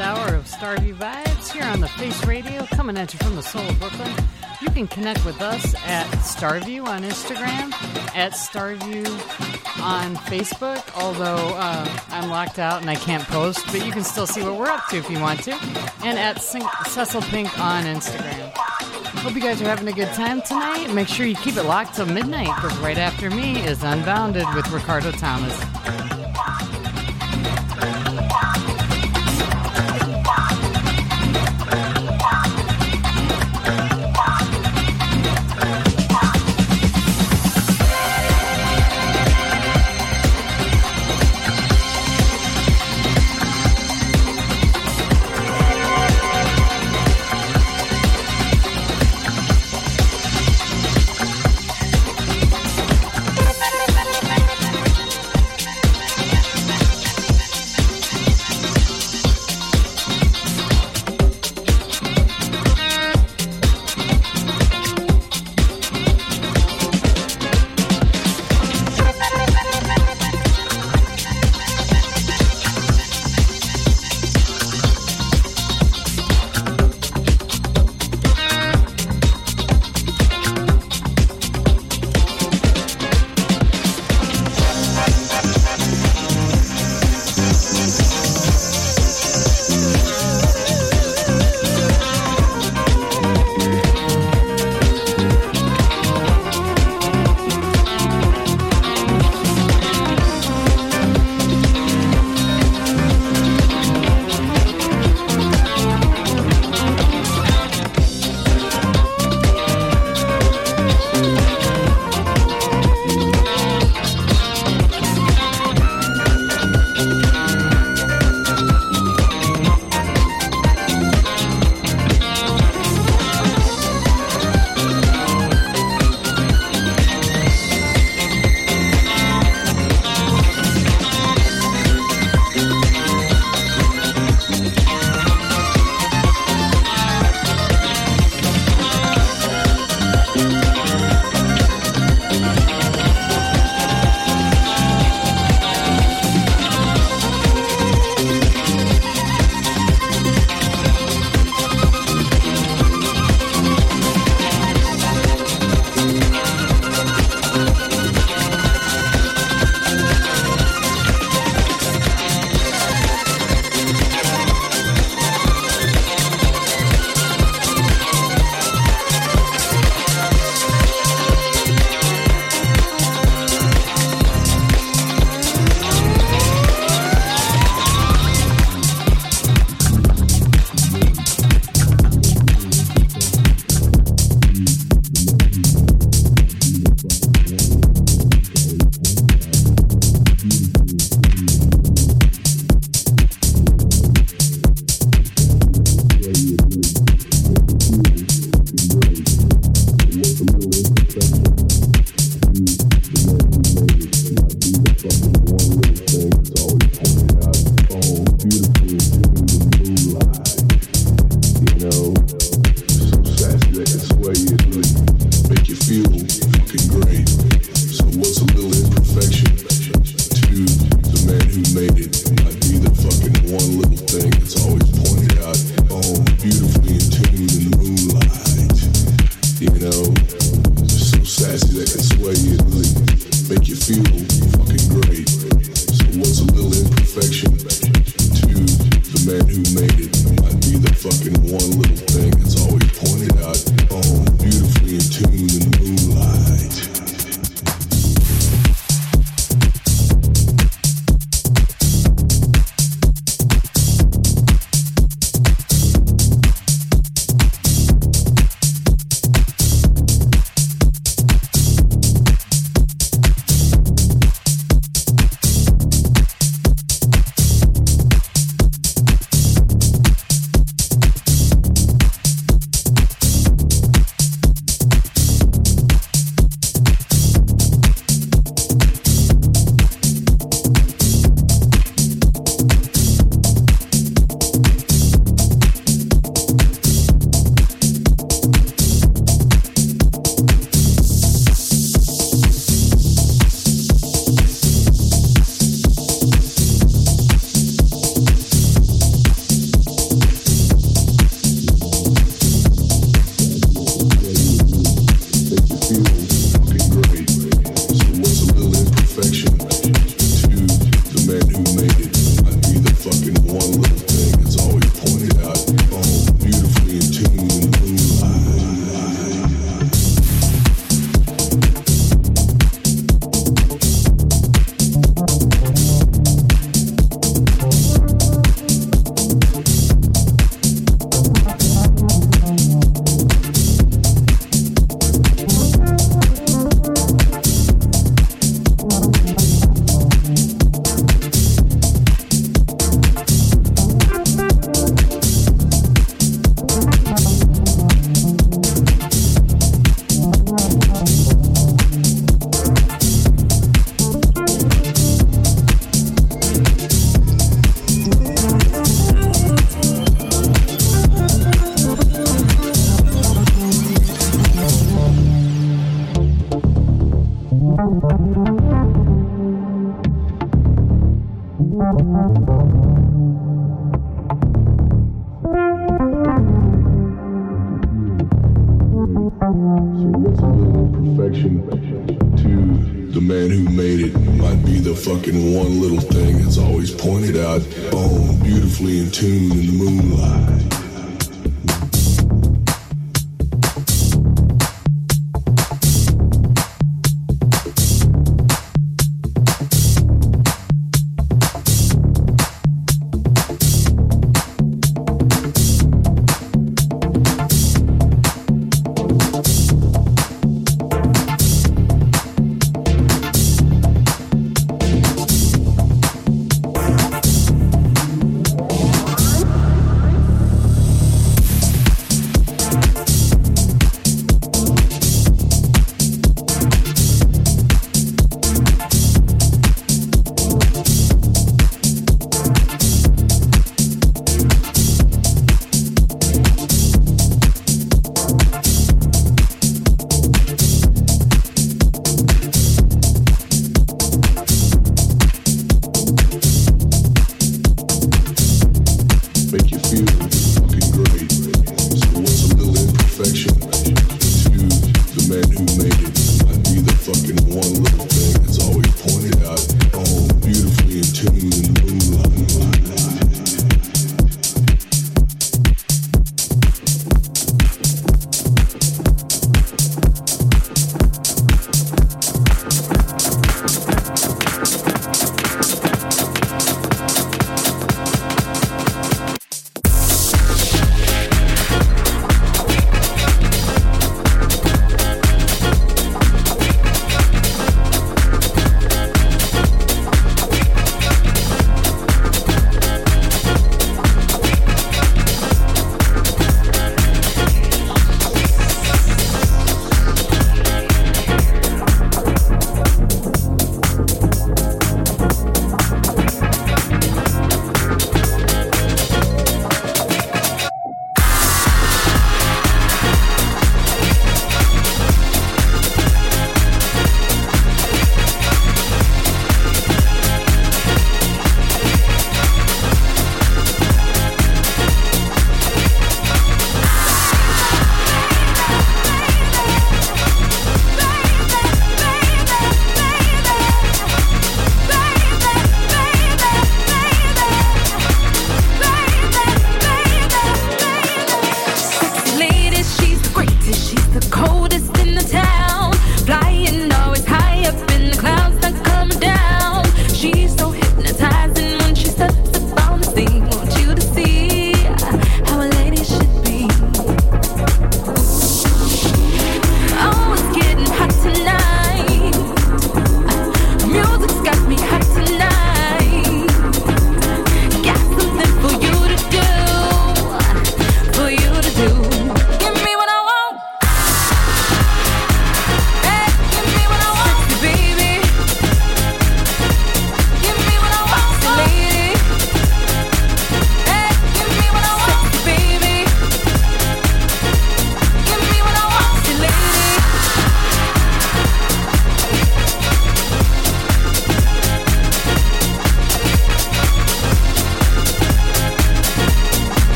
Hour of Starvue Vibes here on the Face Radio, coming at you from the soul of Brooklyn. You can connect with us at Starvue on Instagram, at Starvue on Facebook, although uh, I'm locked out and I can't post, but you can still see what we're up to if you want to, and at Cecil Pink on Instagram. Hope you guys are having a good time tonight. Make sure you keep it locked till midnight, because right after me is Unbounded with Ricardo Thomas.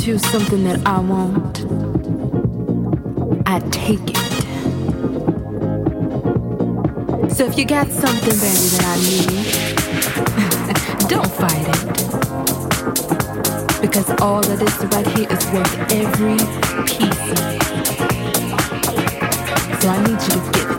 To something that I want, I take it. So if you got something, baby, that I need, don't fight it. Because all of this right here is worth every piece. So I need you to give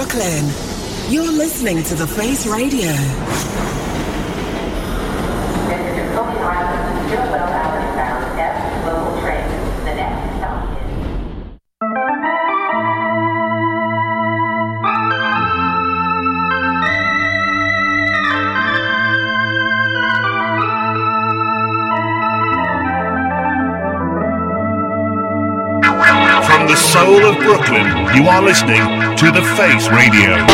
Brooklyn, you're listening to The Face Radio. From the soul of Brooklyn, you are listening to The Face Radio.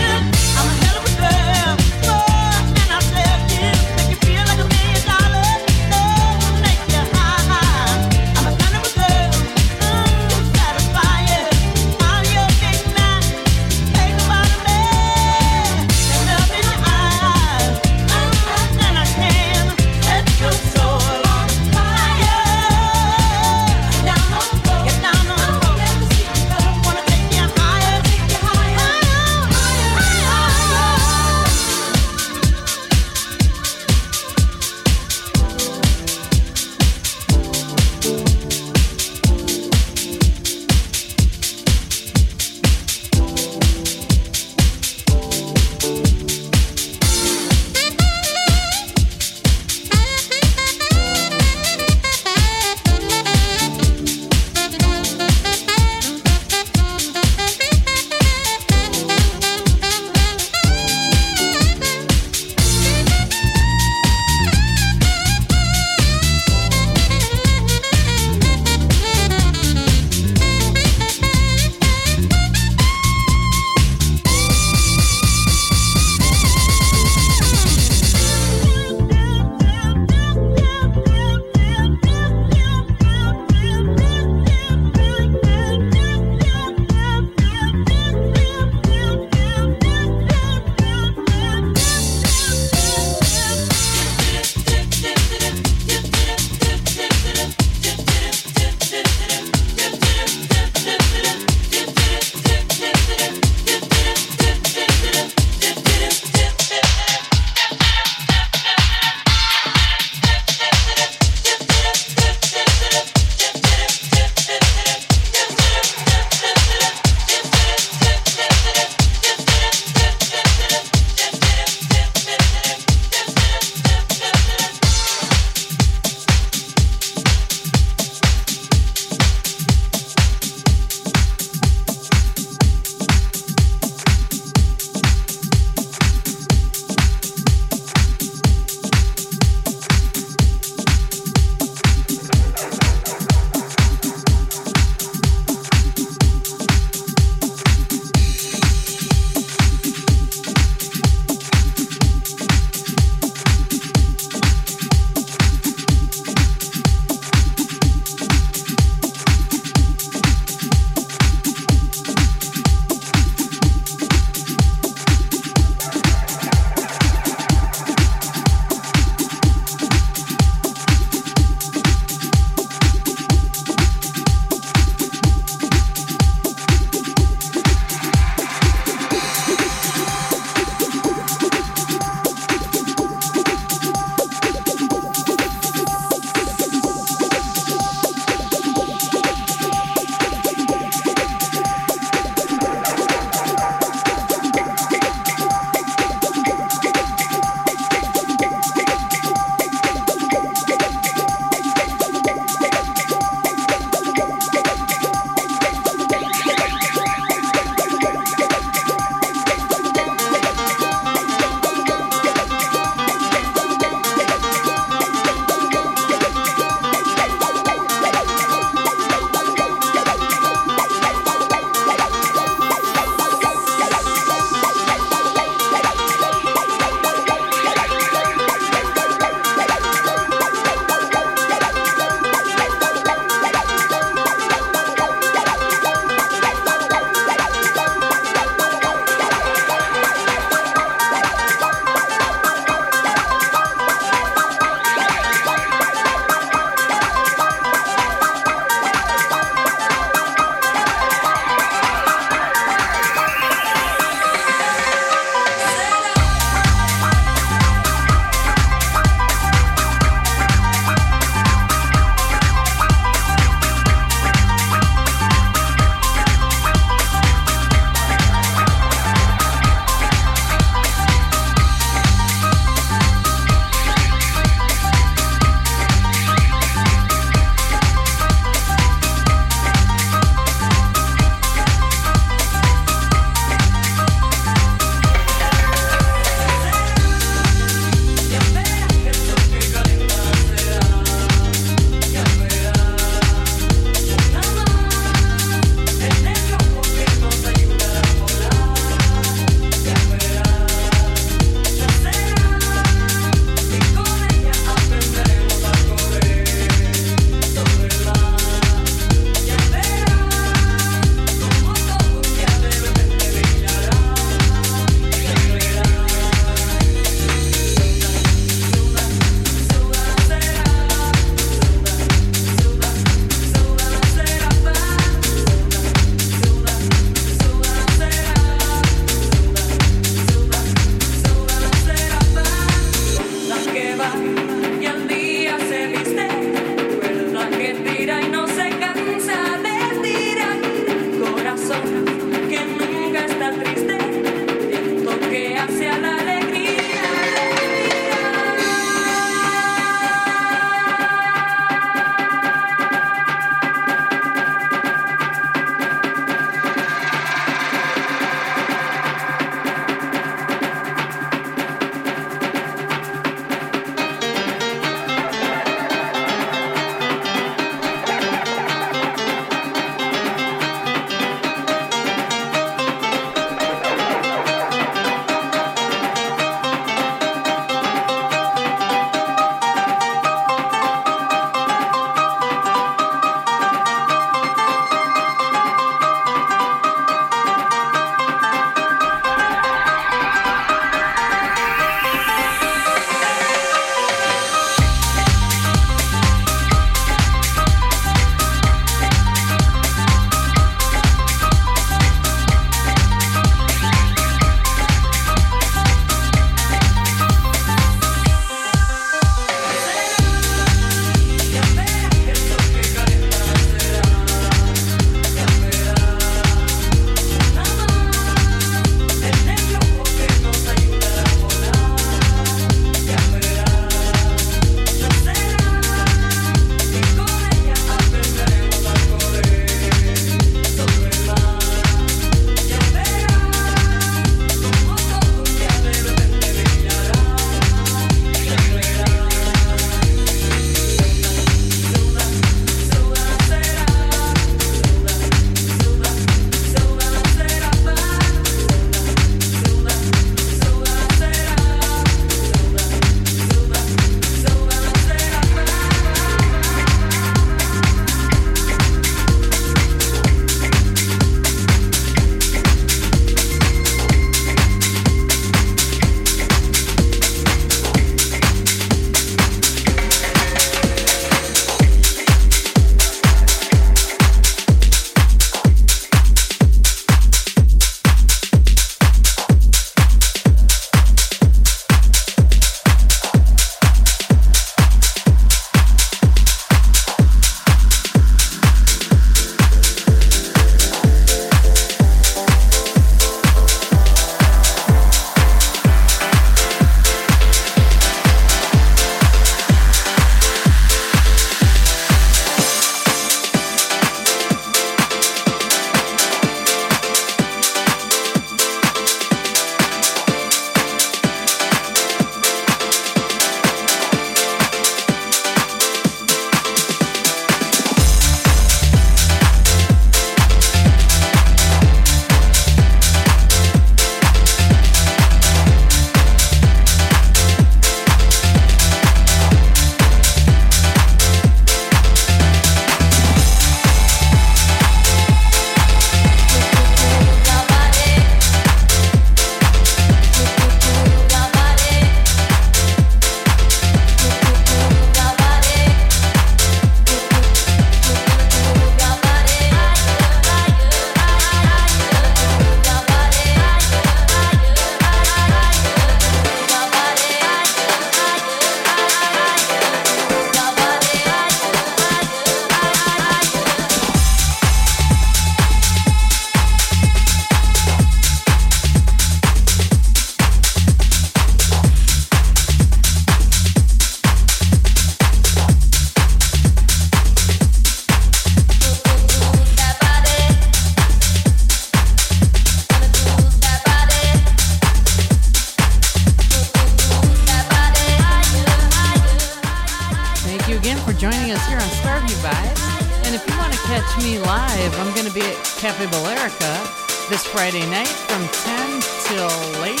And if you want to catch me live, I'm going to be at Cafe Balearica this Friday night from 10 till late.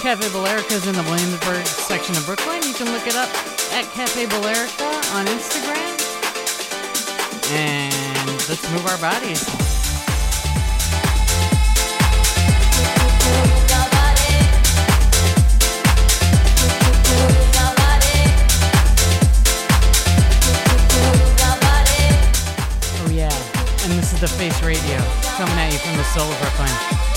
Cafe Balearica's in the Williamsburg section of Brooklyn. You can look it up at Cafe Balearica on Instagram. And let's move our bodies. Is the Face Radio coming at you from the soul of Brooklyn.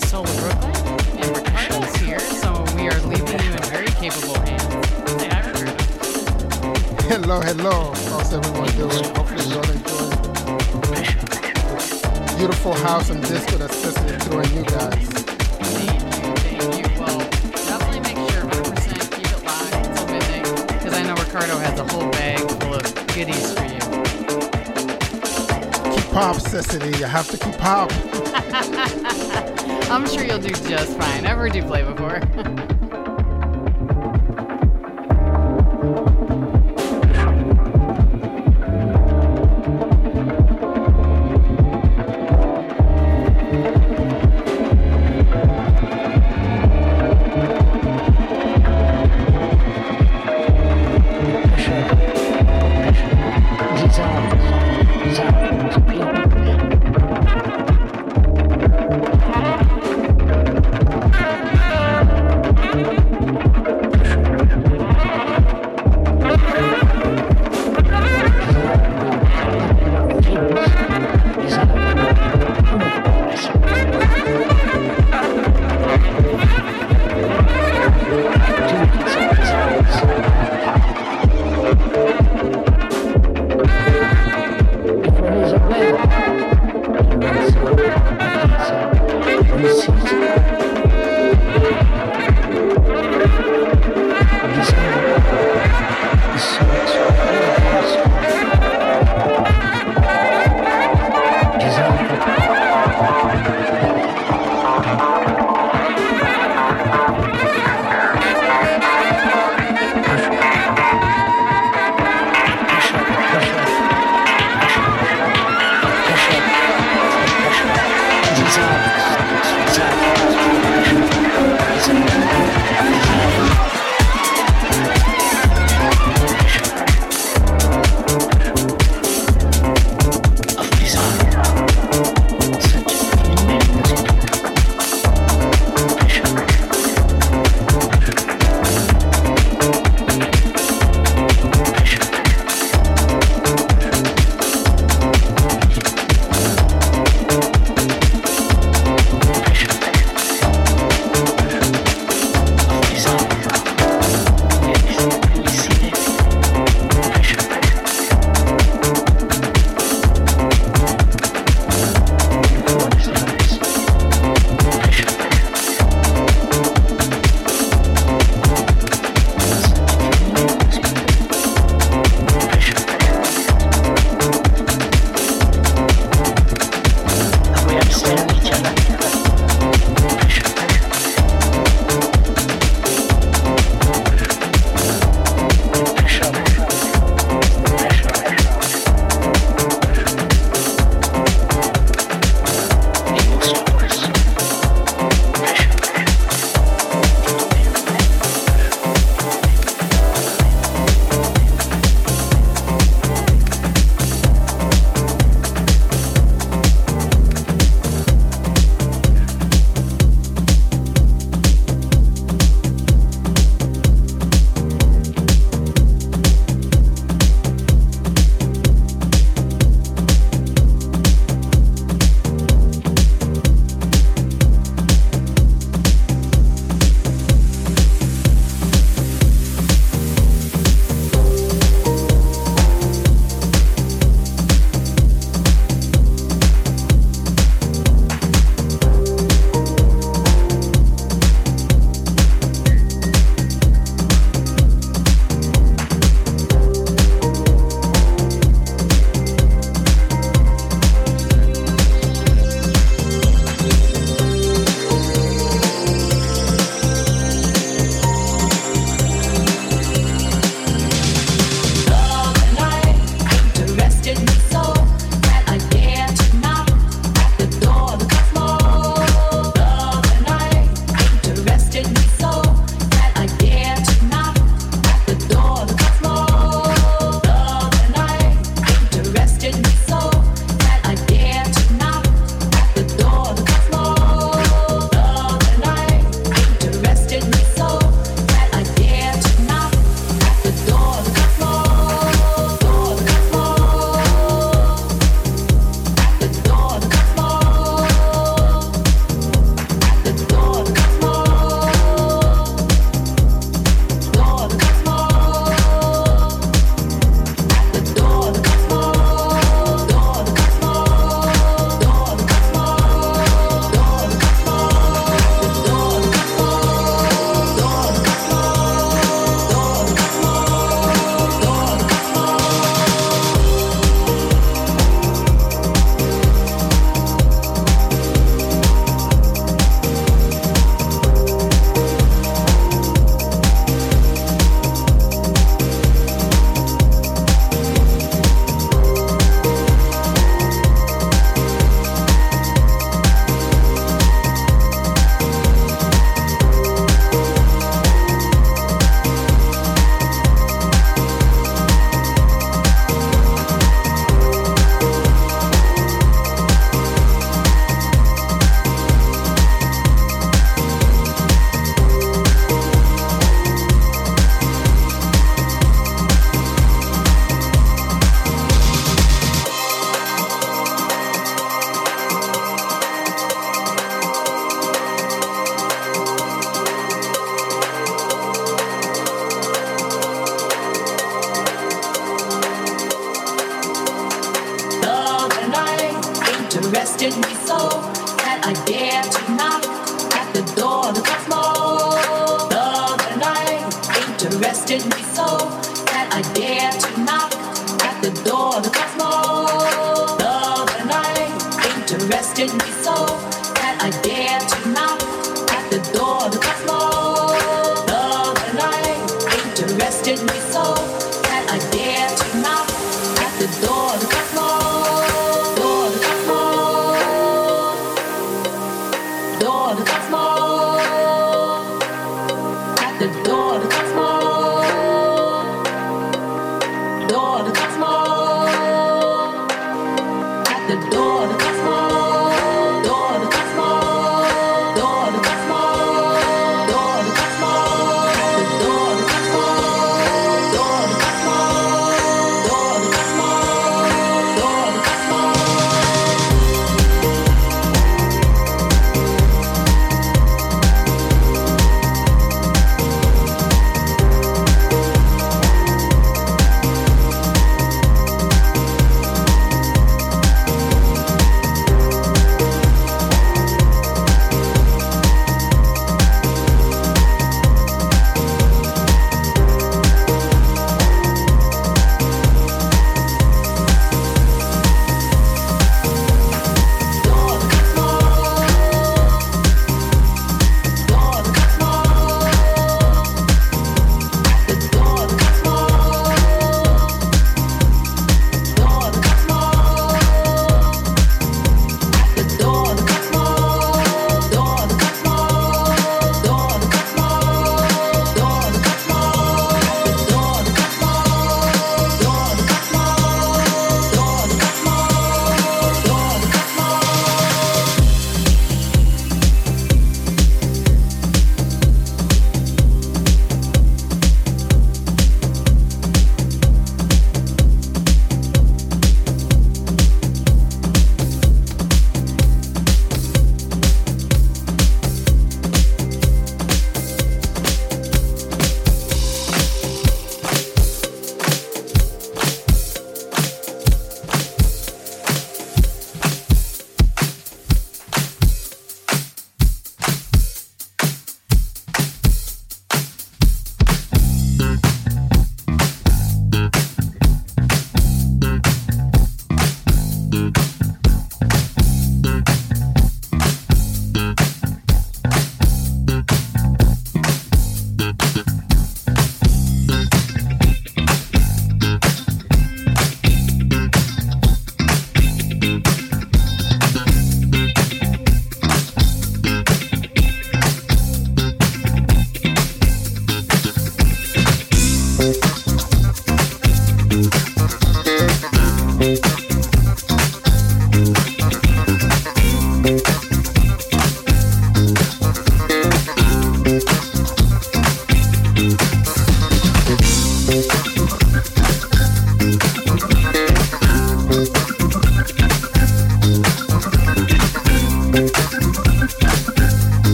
We're coming from the soul Brooklyn, and Ricardo's here, so we are leaving you in very capable hands. Say hi, Ricardo. Hello, hello. How's everyone doing? Hopefully you're all enjoying beautiful house and disco that Cecily throwing you guys. Thank you, thank you. Well, definitely make sure 100% keep it locked until midnight, because I know Ricardo has a whole bag full of goodies for you. Keep up, Cecily. You have to keep up. I'm sure you'll do just fine. I've play before.